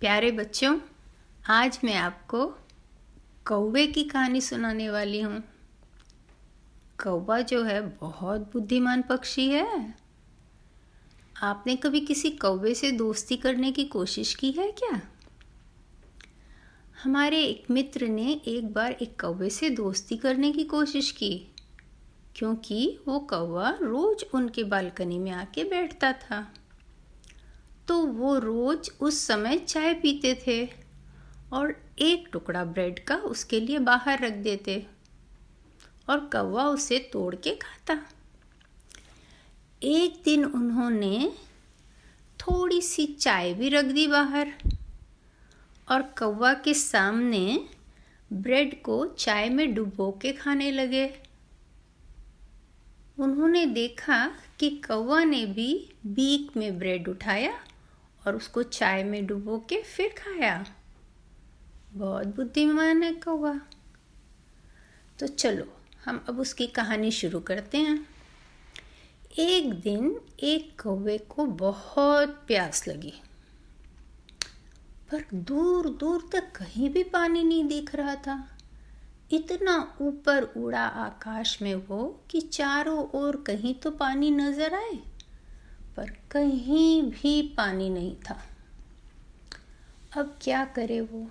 प्यारे बच्चों, आज मैं आपको कौवे की कहानी सुनाने वाली हूँ। कौवा जो है, बहुत बुद्धिमान पक्षी है। आपने कभी किसी कौवे से दोस्ती करने की कोशिश की है क्या? हमारे एक मित्र ने एक बार एक कौवे से दोस्ती करने की कोशिश की, क्योंकि वो कौवा रोज उनके बालकनी में आके बैठता था। तो वो रोज उस समय चाय पीते थे और एक टुकड़ा ब्रेड का उसके लिए बाहर रख देते और कौवा उसे तोड़ के खाता। एक दिन उन्होंने थोड़ी सी चाय भी रख दी बाहर और कौवा के सामने ब्रेड को चाय में डुबो के खाने लगे। उन्होंने देखा कि कौवा ने भी बीक में ब्रेड उठाया और उसको चाय में डुबो के फिर खाया। बहुत बुद्धिमान है कौवा। तो चलो, हम अब उसकी कहानी शुरू करते हैं। एक दिन एक कौवे को बहुत प्यास लगी। पर दूर दूर तक कहीं भी पानी नहीं दिख रहा था। इतना ऊपर उड़ा आकाश में वो कि चारों ओर कहीं तो पानी नज़र आए। पर कहीं भी पानी नहीं था। अब क्या करे वो?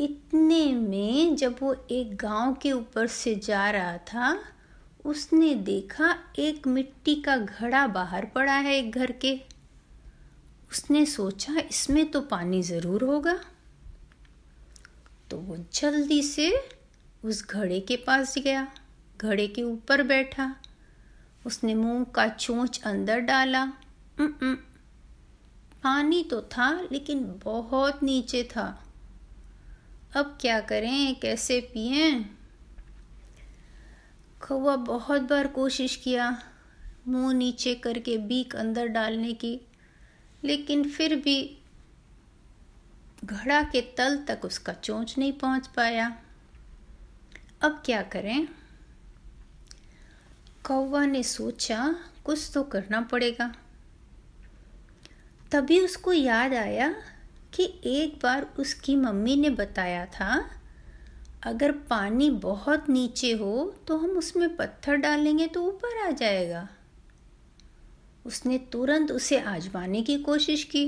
इतने में जब वो एक गाँव के ऊपर से जा रहा था, उसने देखा एक मिट्टी का घड़ा बाहर पड़ा है एक घर के। उसने सोचा, इसमें तो पानी ज़रूर होगा। तो वो जल्दी से उस घड़े के पास गया, घड़े के ऊपर बैठा। उसने मुँह का चोंच अंदर डाला। पानी तो था, लेकिन बहुत नीचे था। अब क्या करें, कैसे पिए? कौवा बहुत बार कोशिश किया, मुँह नीचे करके बीक अंदर डालने की, लेकिन फिर भी घड़ा के तल तक उसका चोंच नहीं पहुँच पाया। अब क्या करें? कौवा ने सोचा, कुछ तो करना पड़ेगा। तभी उसको याद आया कि एक बार उसकी मम्मी ने बताया था, अगर पानी बहुत नीचे हो तो हम उसमें पत्थर डालेंगे तो ऊपर आ जाएगा। उसने तुरंत उसे आजमाने की कोशिश की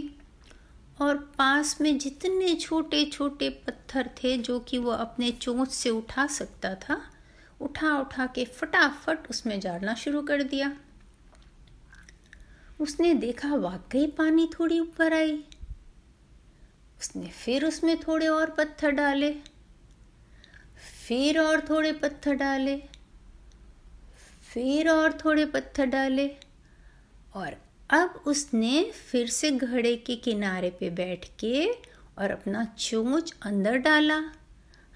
और पास में जितने छोटे छोटे पत्थर थे जो कि वो अपने चोंच से उठा सकता था उठा उठा के फटाफट उसमें डालना शुरू कर दिया। उसने देखा वाकई पानी थोड़ी ऊपर आई। उसने फिर उसमें थोड़े और पत्थर डाले। फिर और थोड़े पत्थर डाले। फिर और थोड़े पत्थर डाले। और अब उसने फिर से घड़े के किनारे पे बैठ के और अपना चोंच अंदर डाला।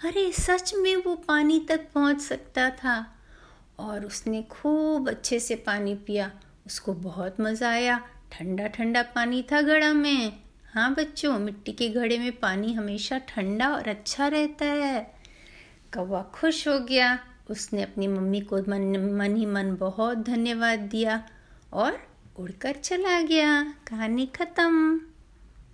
अरे, सच में वो पानी तक पहुँच सकता था। और उसने खूब अच्छे से पानी पिया। उसको बहुत मज़ा आया। ठंडा ठंडा पानी था घड़ा में। हाँ बच्चों, मिट्टी के घड़े में पानी हमेशा ठंडा और अच्छा रहता है। कौवा खुश हो गया। उसने अपनी मम्मी को मन मन ही मन बहुत धन्यवाद दिया और उड़कर चला गया। कहानी ख़त्म।